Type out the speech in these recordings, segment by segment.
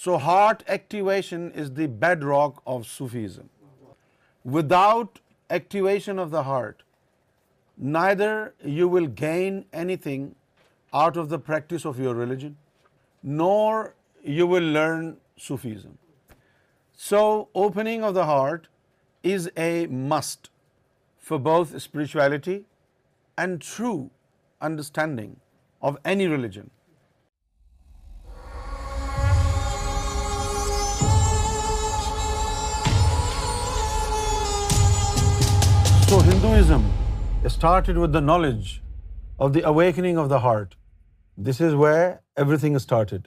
So heart activation is the bedrock of Sufism. Without activation of the heart, neither you will gain anything out of the practice of your religion, nor you will learn Sufism. So opening of the heart is a must for both spirituality and true understanding of any religion. Hinduism started with the knowledge of the awakening of the heart. This is where everything started.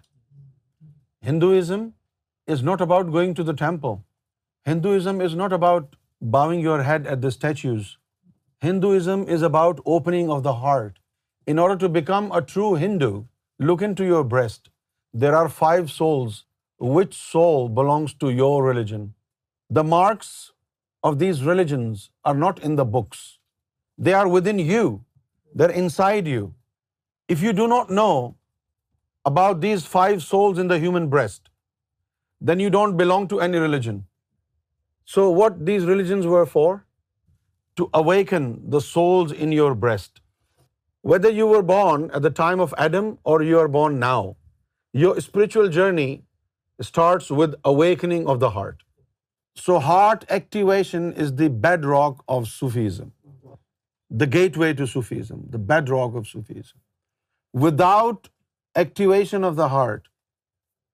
Hinduism is not about going to the temple. Hinduism is not about bowing your head at the statues. Hinduism is about opening of the heart. In order to become a true Hindu, look into your breast. There are 5 souls. Which soul belongs to your religion? The marks of these religions are not in the books. They are within you. They're inside you. If you do not know about these five souls in the human breast, then you don't belong to any religion. So what these religions were for? To awaken the souls in your breast. Whether you were born at the time of Adam or you are born now, your spiritual journey starts with awakening of the heart. So heart activation is the bedrock of Sufism, the gateway to Sufism, the bedrock of Sufism. Without activation of the heart,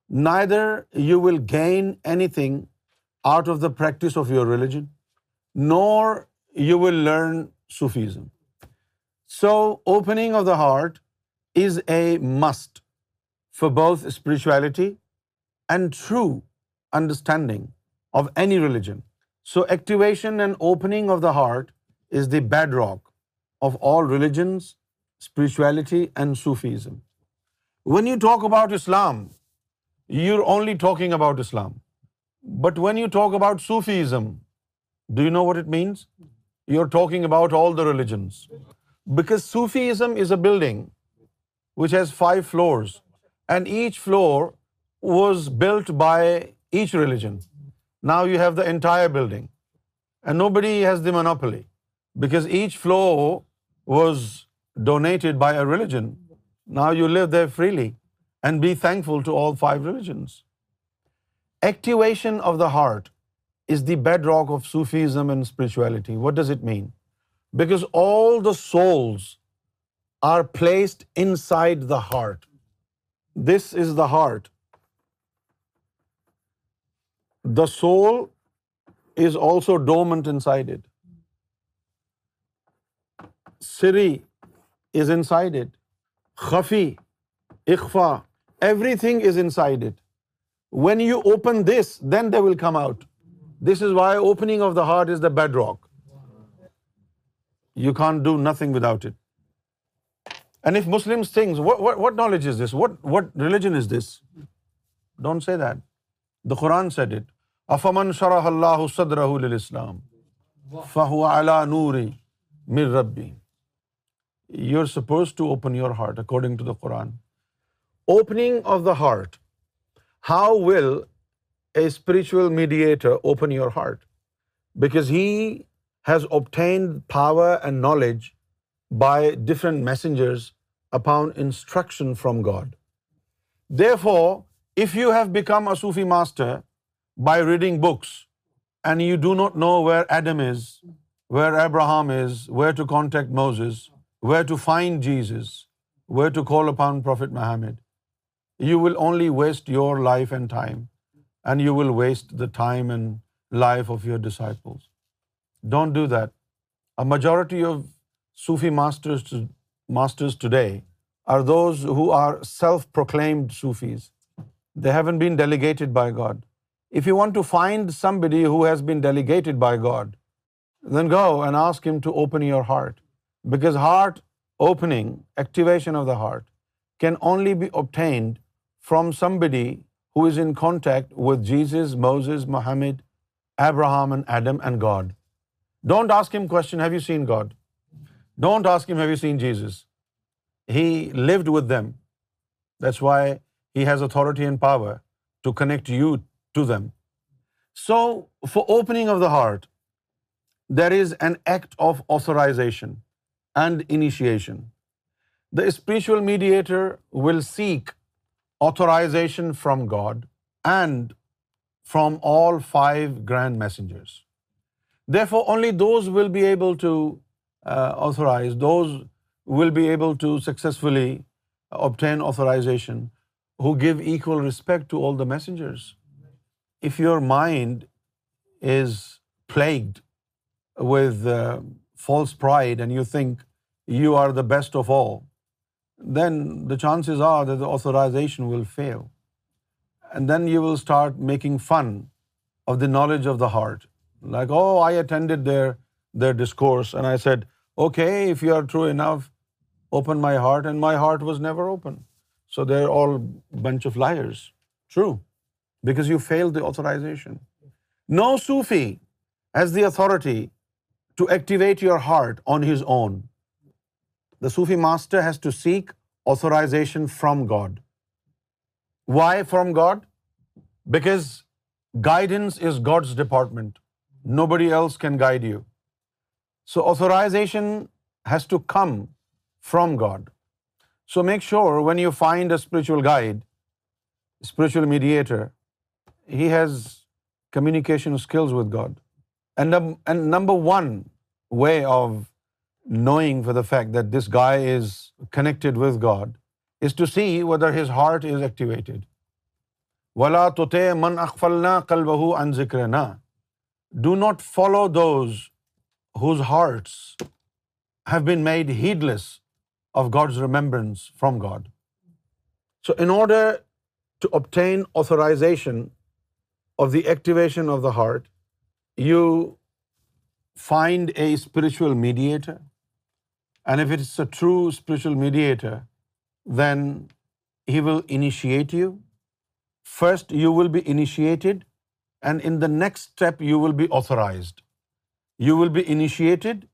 neither you will gain anything out of the practice of your religion, nor you will learn Sufism. So opening of the heart is a must for both spirituality and true understanding of any religion. So activation and opening of the heart is the bedrock of all religions, spirituality and Sufism. When you talk about Islam, you're only talking about Islam. But when you talk about Sufism, do you know what it means? You're talking about all the religions. Because Sufism is a building which has 5 floors, and each floor was built by each religion. Now you have the entire building. And nobody has the monopoly, because each floor was donated by a religion. Now you live there freely and be thankful to all five religions. Activation of the heart is the bedrock of Sufism and spirituality. What does it mean? Because all the souls are placed inside the heart. This is the heart. The soul is also dormant inside it Sri is inside it خفی اخفا everything is inside it when you open this then they will come out this is why opening of the heart is the bedrock you can do nothing without it Muslim things what knowledge is this what what religion is this don't see the Quran said it افمن شرح اللہ صدر فہو علا نور مر ربی you are supposed to open your heart according to the Quran opening of the heart how will a spiritual mediator open your heart because he has obtained power and knowledge by different messengers upon instruction from God therefore if you have become a Sufi master by reading books and you do not know where Adam is, where Abraham is, where to contact Moses, where to find Jesus, where to call upon Prophet Muhammad, you will only waste your life and time, and you will waste the time and life of your disciples. Don't do that. A majority of Sufi masters today are those who are self-proclaimed Sufis. They haven't been delegated by God. If you want to find somebody who has been delegated by God, then go and ask him to open your heart, because heart opening, activation of the heart, can only be obtained from somebody who is in contact with Jesus, Moses, Muhammad, Abraham and Adam and God. Don't ask him question, have you seen God? Don't ask him, have you seen Jesus? He lived with them. That's why he has authority and power to connect you to them. So for opening of the heart, there is an act of authorization and initiation. The spiritual mediator will seek authorization from God and from all five grand messengers. Therefore, only those will be able to uh, authorize, those will be able to successfully obtain authorization who give equal respect to all the messengers if your mind is plagued with uh, false pride and you think you are the best of all, then the chances are that the authorization will fail. And then you will start making fun of the knowledge of the heart. Like, oh, I attended their discourse and I said, okay, if you are true enough, open my heart, and my heart was never open. So they're all a bunch of liars. True because you failed the authorization. No Sufi has the authority to activate your heart on his own. The Sufi master has to seek authorization from God. Why from God? Because guidance is God's department. Nobody else can guide you. So authorization has to come from God. So make sure when you find a spiritual guide, spiritual mediator, he has communication skills with God and and number one way of knowing for the fact that this guy is connected with God is to see whether his heart is activated ولا تو تے من اقفلنا کل بہو ان ذکر نہ do not follow those whose hearts have been made heedless of God's remembrance from God so in order to obtain authorization of the activation of the heart, you find a spiritual mediator, and if it's a true spiritual mediator, then he will initiate you. First, you will be initiated, and in the next step, you will be authorized. You will be initiated,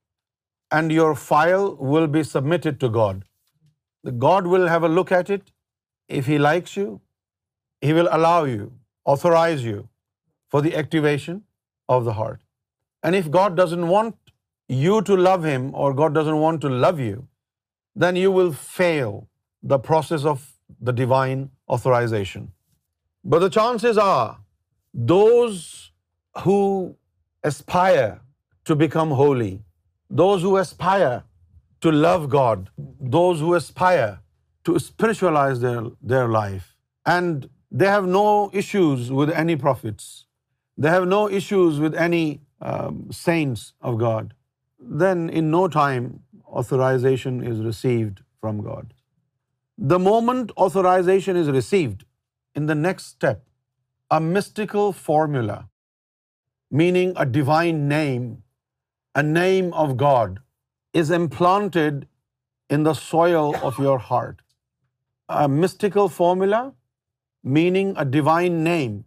and your file will be submitted to God. God will have a look at it. If He likes you, He will allow you, authorize you for the activation of the heart. And if God doesn't want you to love Him, or God doesn't want to love you, then you will fail the process of the divine authorization. But the chances are, those who aspire to become holy, those who aspire to love God, those who aspire to spiritualize their life, and they have no issues with any prophets, they have no issues with any um, saints of God, then in no time authorization is received from God. The moment authorization is received, in the next step, a mystical formula, meaning a divine name, a name of God, is implanted in the soil of your heart. A mystical formula, meaning a divine name,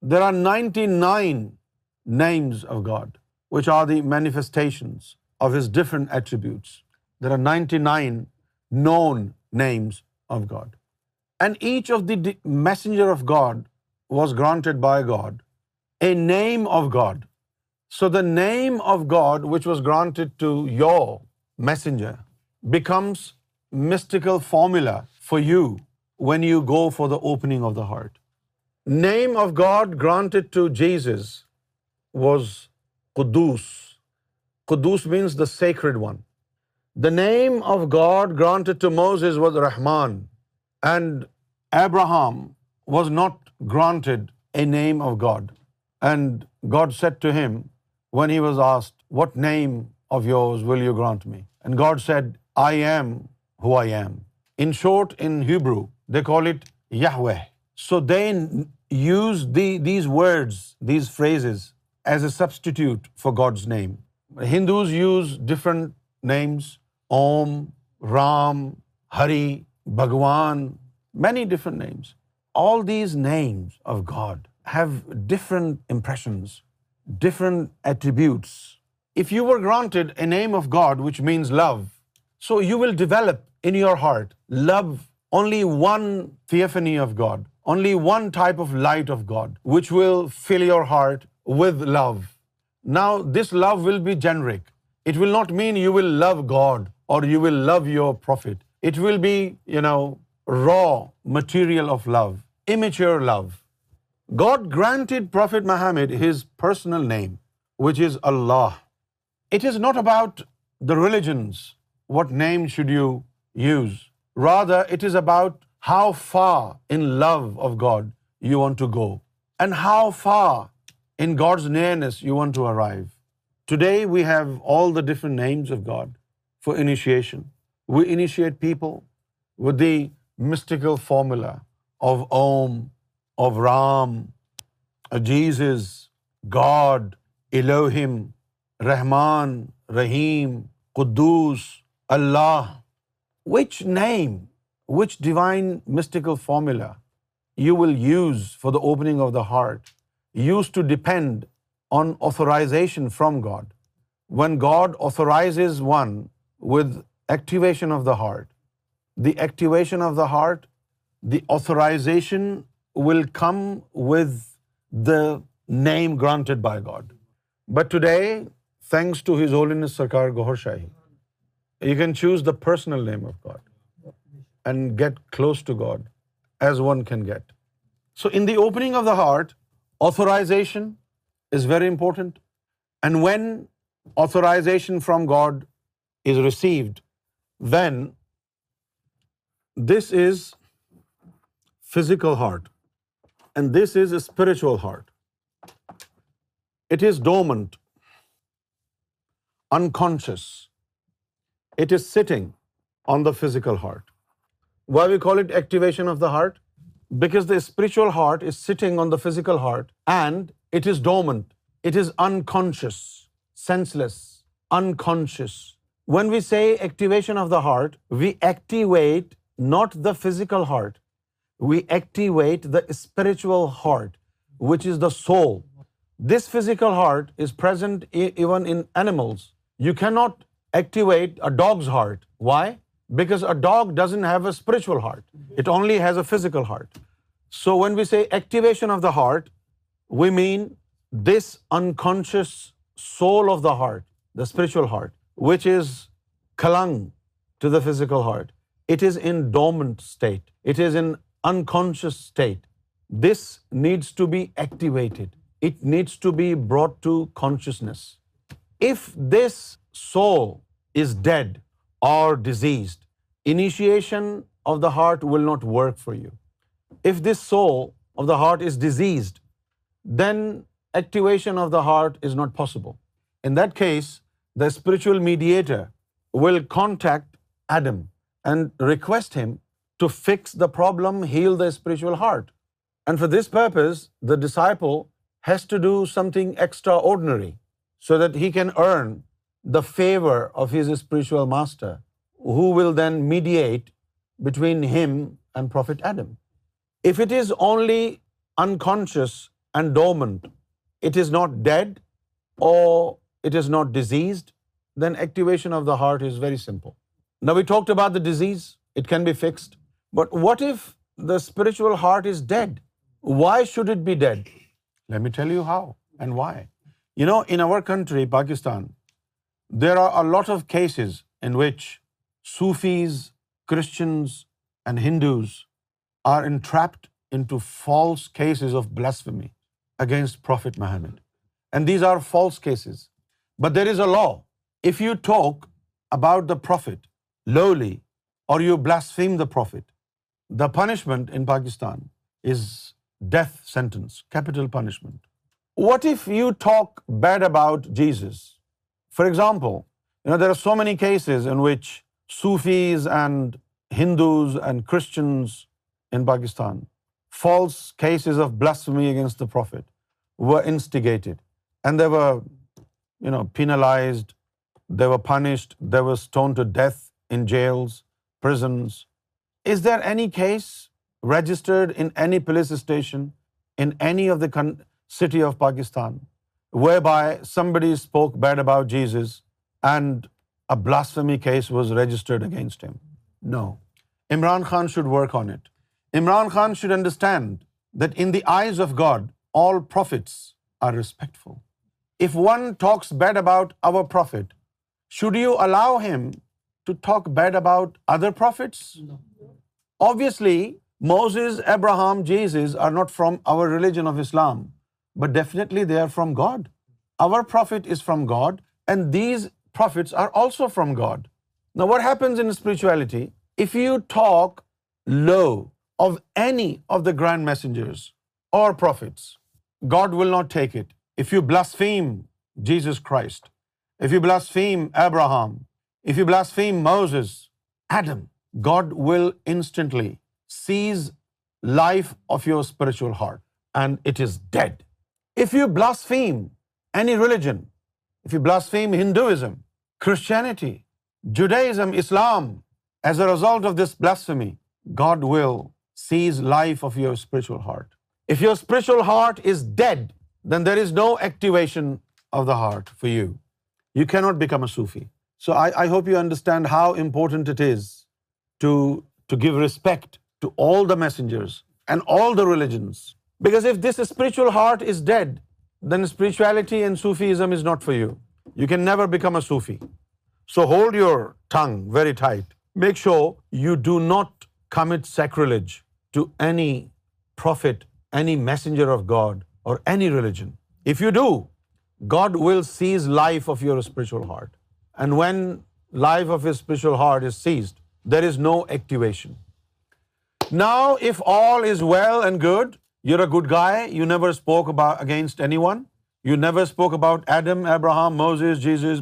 there are 99 names of God, which are the manifestations of His different attributes. There are 99 known names of God. And each of the messenger of God was granted by God a name of God. So the name of God which was granted to your messenger becomes mystical formula for you when you go for the opening of the heart. Name of God granted to Jesus was Quddus Quddus means the the sacred one name of God granted to was Rahman and Abraham was not granted a name of God and God said to him when he was asked what name of yours will you grant me and God said I am who I am in in short Hebrew they call it یا so they use these words these phrases as a substitute for God's name Hindus use different names Om Ram Hari Bhagwan many different names all these names of God have different impressions different attributes if you were granted a name of God which means love so you will develop in your heart love only one فیفنی of God only one type of light of God, which will fill your heart with love. Now, this love will be generic. It will not mean you will love God or you will love your prophet. It will be, raw material of love, immature love. God granted Prophet Muhammad his personal name, which is Allah. It is not about the religions, what name should you use. Rather, it is about how far in love of God you want to go and how far in God's nearness you want to arrive today we have all the different names of God for initiation we initiate people with the mystical formula of Om of Ram Jesus God Elohim Rahman Rahim Quddus Allah which name which divine mystical formula you will use for the opening of the heart used to depend on authorization from God. When God authorizes one with activation of the heart, the authorization will come with the name granted by God. But today, thanks to His Holiness Sarkar Gaur Shahi, you can choose the personal name of God and get close to God as one can get. So in the opening of the heart, authorization is very important. And when authorization from God is received, then this is physical heart and this is a spiritual heart. It is dormant, unconscious. It is sitting on the physical heart. Why we call it activation of the heart? Because the spiritual heart is sitting on the physical heart and it is dormant. It is unconscious, senseless, unconscious. When we say activation of the heart, we activate not the physical heart. We activate the spiritual heart, which is the soul. This physical heart is present even in animals. You cannot activate a dog's heart. Why? Because a dog doesn't have a spiritual heart. It only has a physical heart. So when we say activation of the heart, we mean this unconscious soul of the heart, the spiritual heart, which is clung to the physical heart. It is in dormant state. It is in unconscious state. This needs to be activated. It needs to be brought to consciousness. If this soul is dead, or diseased, initiation of the heart will not work for you. If this soul of the heart is diseased, then activation of the heart is not possible. In that case, the spiritual mediator will contact Adam and request him to fix the problem, heal the spiritual heart. And for this purpose, the disciple has to do something extraordinary so that he can earn the favor of his spiritual master, who will then mediate between him and Prophet Adam. If it is only unconscious and dormant, it is not dead or it is not diseased, then activation of the heart is very simple. Now we talked about the disease, it can be fixed. But what if the spiritual heart is dead? Why should it be dead? Let me tell you how and why. You know, in our country, Pakistan, there are a lot of cases in which Sufis, Christians and Hindus are entrapped into false cases of blasphemy against Prophet Muhammad. And these are false cases. But there is a law. If you talk about the Prophet lowly or you blaspheme the Prophet, the punishment in Pakistan is death sentence, capital punishment. What if you talk bad about Jesus for example, there are so many cases in which Sufis and Hindus and Christians in Pakistan, false cases of blasphemy against the Prophet were instigated, and they were penalized, they were punished, they were stoned to death in jails, prisons. Is there any case registered in any police station in any of the city of Pakistan whereby somebody spoke bad about Jesus and a blasphemy case was registered against him. No. Imran Khan should work on it. Imran Khan should understand that in the eyes of God, all prophets are respectful. If one talks bad about our prophet, should you allow him to talk bad about other prophets? No. Obviously, Moses, Abraham, Jesus are not from our religion of Islam but definitely they are from God. Our prophet is from God, and these prophets are also from God. Now, what happens in spirituality? If you talk low of any of the grand messengers or prophets, God will not take it. If you blaspheme Jesus Christ, if you blaspheme Abraham, if you blaspheme Moses, Adam, God will instantly seize life of your spiritual heart, and it is dead. If you blaspheme any religion, if you blaspheme Hinduism, Christianity, Judaism, Islam, as a result of this blasphemy, God will seize life of your spiritual heart. If your spiritual heart is dead, then there is no activation of the heart for you. You cannot become a Sufi. So I hope you understand how important it is to give respect to all the messengers and all the religions. Because if this spiritual heart is dead, then spirituality and Sufism is not for you. You can never become a Sufi. So hold your tongue very tight. Make sure you do not commit sacrilege to any prophet, any messenger of God, or any religion. If you do, God will seize life of your spiritual heart. And when life of his spiritual heart is seized, there is no activation. Now, if all is well and good, you're a good guy. You never spoke against anyone. You never spoke about Adam, Abraham, Moses, Jesus,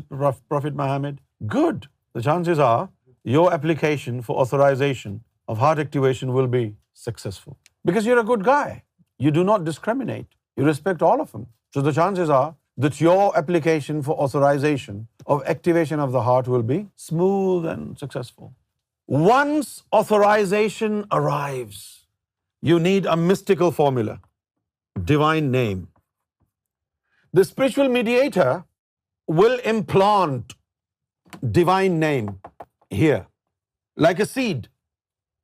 Prophet Muhammad. Good. The chances are your application for authorization of heart activation will be successful. Because you're a good guy. You do not discriminate. You respect all of them. So the chances are that your application for authorization of activation of the heart will be smooth and successful. Once authorization arrives, you need a mystical formula, divine name. The spiritual mediator will implant divine name here, like a seed.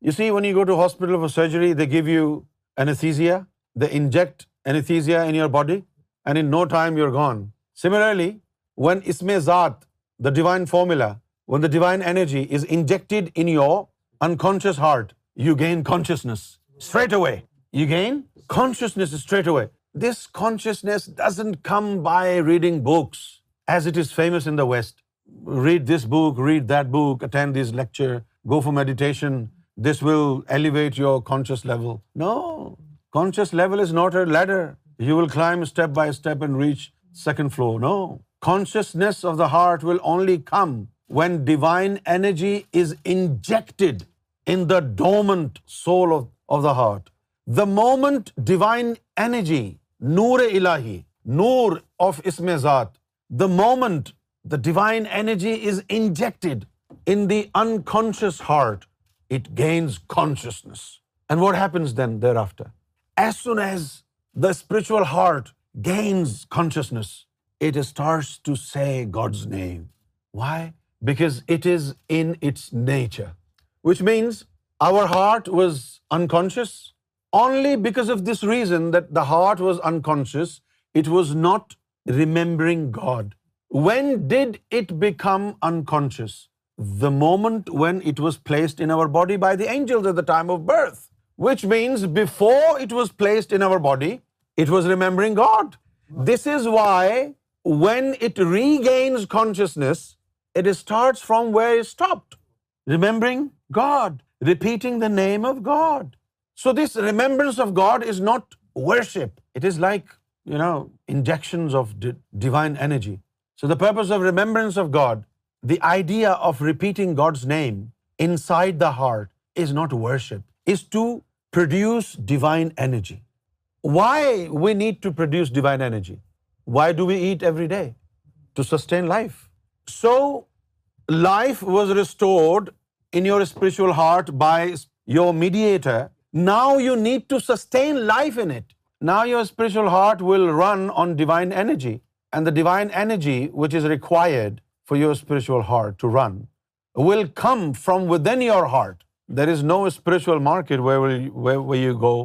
You see, when you go to hospital for surgery, they give you anesthesia, they inject anesthesia in your body, and in no time you're gone. Similarly, when Isme Zat, the divine formula, when the divine energy is injected in your unconscious heart, you gain consciousness straight away. You gain consciousness straight away. This consciousness doesn't come by reading books, as it is famous in the West. Read this book, read that book, attend this lecture, go for meditation. This will elevate your conscious level. No, conscious level is not a ladder. You will climb step by step and reach second floor. No, consciousness of the heart will only come when divine energy is injected in the dormant soul of of the heart the moment divine energy نور الہی نور of اس میں ذات the moment the divine energy is injected in the unconscious heart it gains consciousness and what happens then thereafter as soon as the spiritual heart gains consciousness it starts to say God's name why because it is in its nature which means Our heart was unconscious only because of this reason that the heart was unconscious. It was not remembering God. When did it become unconscious? The moment when it was placed in our body by the angels at the time of birth, which means before it was placed in our body, it was remembering God. This is why when it regains consciousness, it starts from where it stopped, remembering God repeating the name of God. So this remembrance of God is not worship. It is like, you know, injections of divine energy. So the purpose of remembrance of God, the idea of repeating God's name inside the heart is not worship, is to produce divine energy. Why we need to produce divine energy? Why do we eat every day? To sustain life. So life was restored in your spiritual heart by your mediator, now you need to sustain life in it. Now your spiritual heart will run on divine energy, and the divine energy which is required for your spiritual heart to run will come from within your heart. There is no spiritual market where you go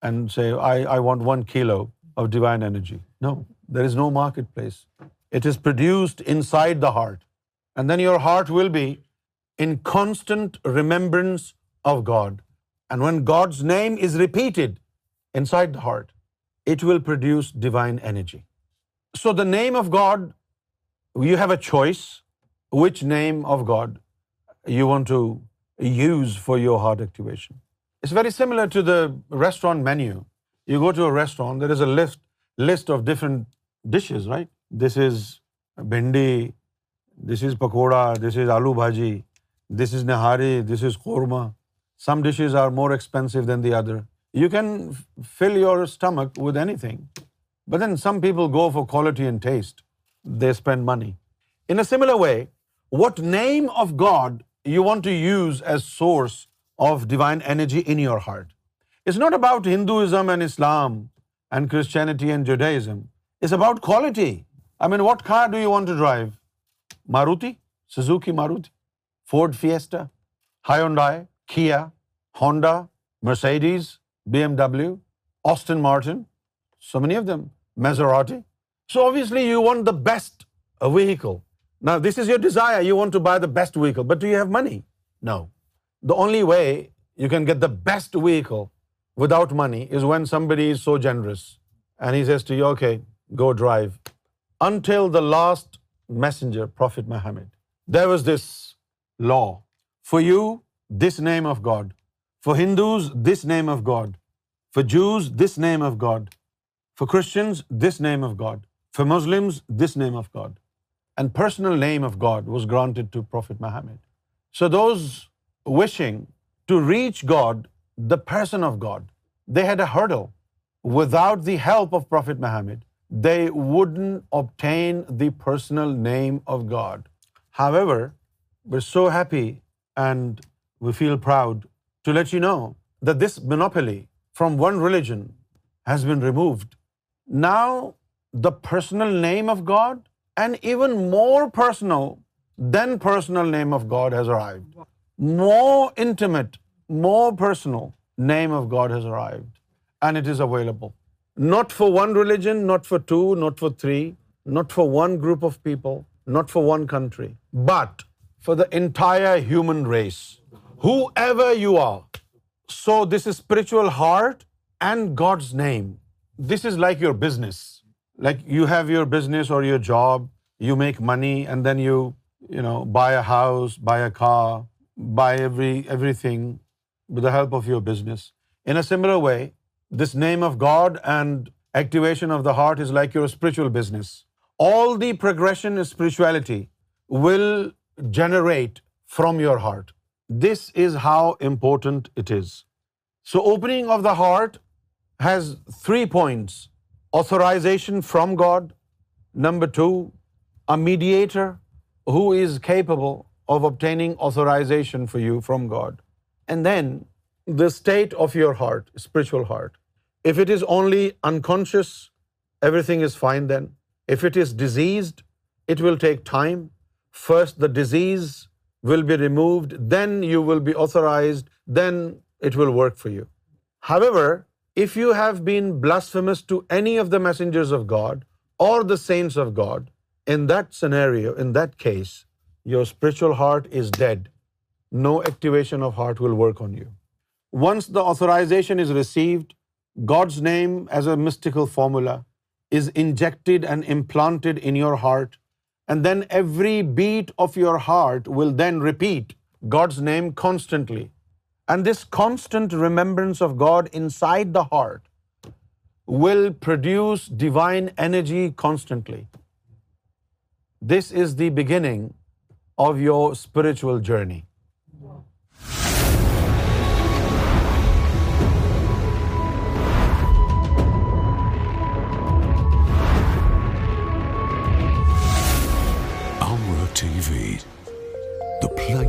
and say, I want 1 kilo of divine energy. No, there is no marketplace. It is produced inside the heart. And then your heart will be in constant remembrance of God. And when God's name is repeated inside the heart, it will produce divine energy. So the name of God, you have a choice which name of God you want to use for your heart activation. It's very similar to the restaurant menu. You go to a restaurant, there is a list of different dishes, right? This is bhindi, this is pakoda, this is aloo bhaji, this is nahari, this is korma. Some dishes are more expensive than the other. You can fill your stomach with anything. But then some people go for quality and taste. They spend money. In a similar way, what name of God you want to use as source of divine energy in your heart? It's not about Hinduism and Islam and Christianity and Judaism. It's about quality. I mean, what car do you want to drive? Maruti? Suzuki Maruti? Ford Fiesta, Hyundai, Kia, Honda, Mercedes, BMW, Aston Martin, so many of them, Maserati. So obviously you want the best vehicle. Now this is your desire, you want to buy the best vehicle, but do you have money? No. The only way you can get the best vehicle without money is when somebody is so generous and he says to you, okay, go drive. Until the last messenger, Prophet Muhammad, there was this law. For you, this name of God. For Hindus, this name of God. For Jews, this name of God. For Christians, this name of God. For Muslims, this name of God. And personal name of God was granted to Prophet Muhammad. So those wishing to reach God, the person of God, they had a hurdle. Without the help of Prophet Muhammad, they wouldn't obtain the personal name of God. However, we're so happy and we feel proud to let you know that this monopoly from one religion has been removed. Now, the personal name of God, and even more personal than personal name of God, has arrived. More intimate, more personal name of God has arrived, and it is available. Not for one religion, not for two, not for three, not for one group of people, not for one country, but for the entire human race, whoever you are. So this is spiritual heart and God's name. This is like your business. Like you have your business or your job, you make money and then you buy a house, buy a car, buy everything with the help of your business. In a similar way, this name of God and activation of the heart is like your spiritual business. All the progression in spirituality will generate from your heart. This is how important it is. So opening of the heart has 3 points. Authorization from God. Number 2, a mediator who is capable of obtaining authorization for you from God. And then the state of your heart, spiritual heart. If it is only unconscious, everything is fine then. If it is diseased, it will take time. First, the disease will be removed, then you will be authorized, then it will work for you. However, if you have been blasphemous to any of the messengers of God or the saints of God, in that scenario, in that case, your spiritual heart is dead. No activation of heart will work on you. Once the authorization is received, God's name as a mystical formula is injected and implanted in your heart and then every beat of your heart will then repeat God's name constantly. And this constant remembrance of God inside the heart will produce divine energy constantly. This is the beginning of your spiritual journey.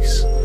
Us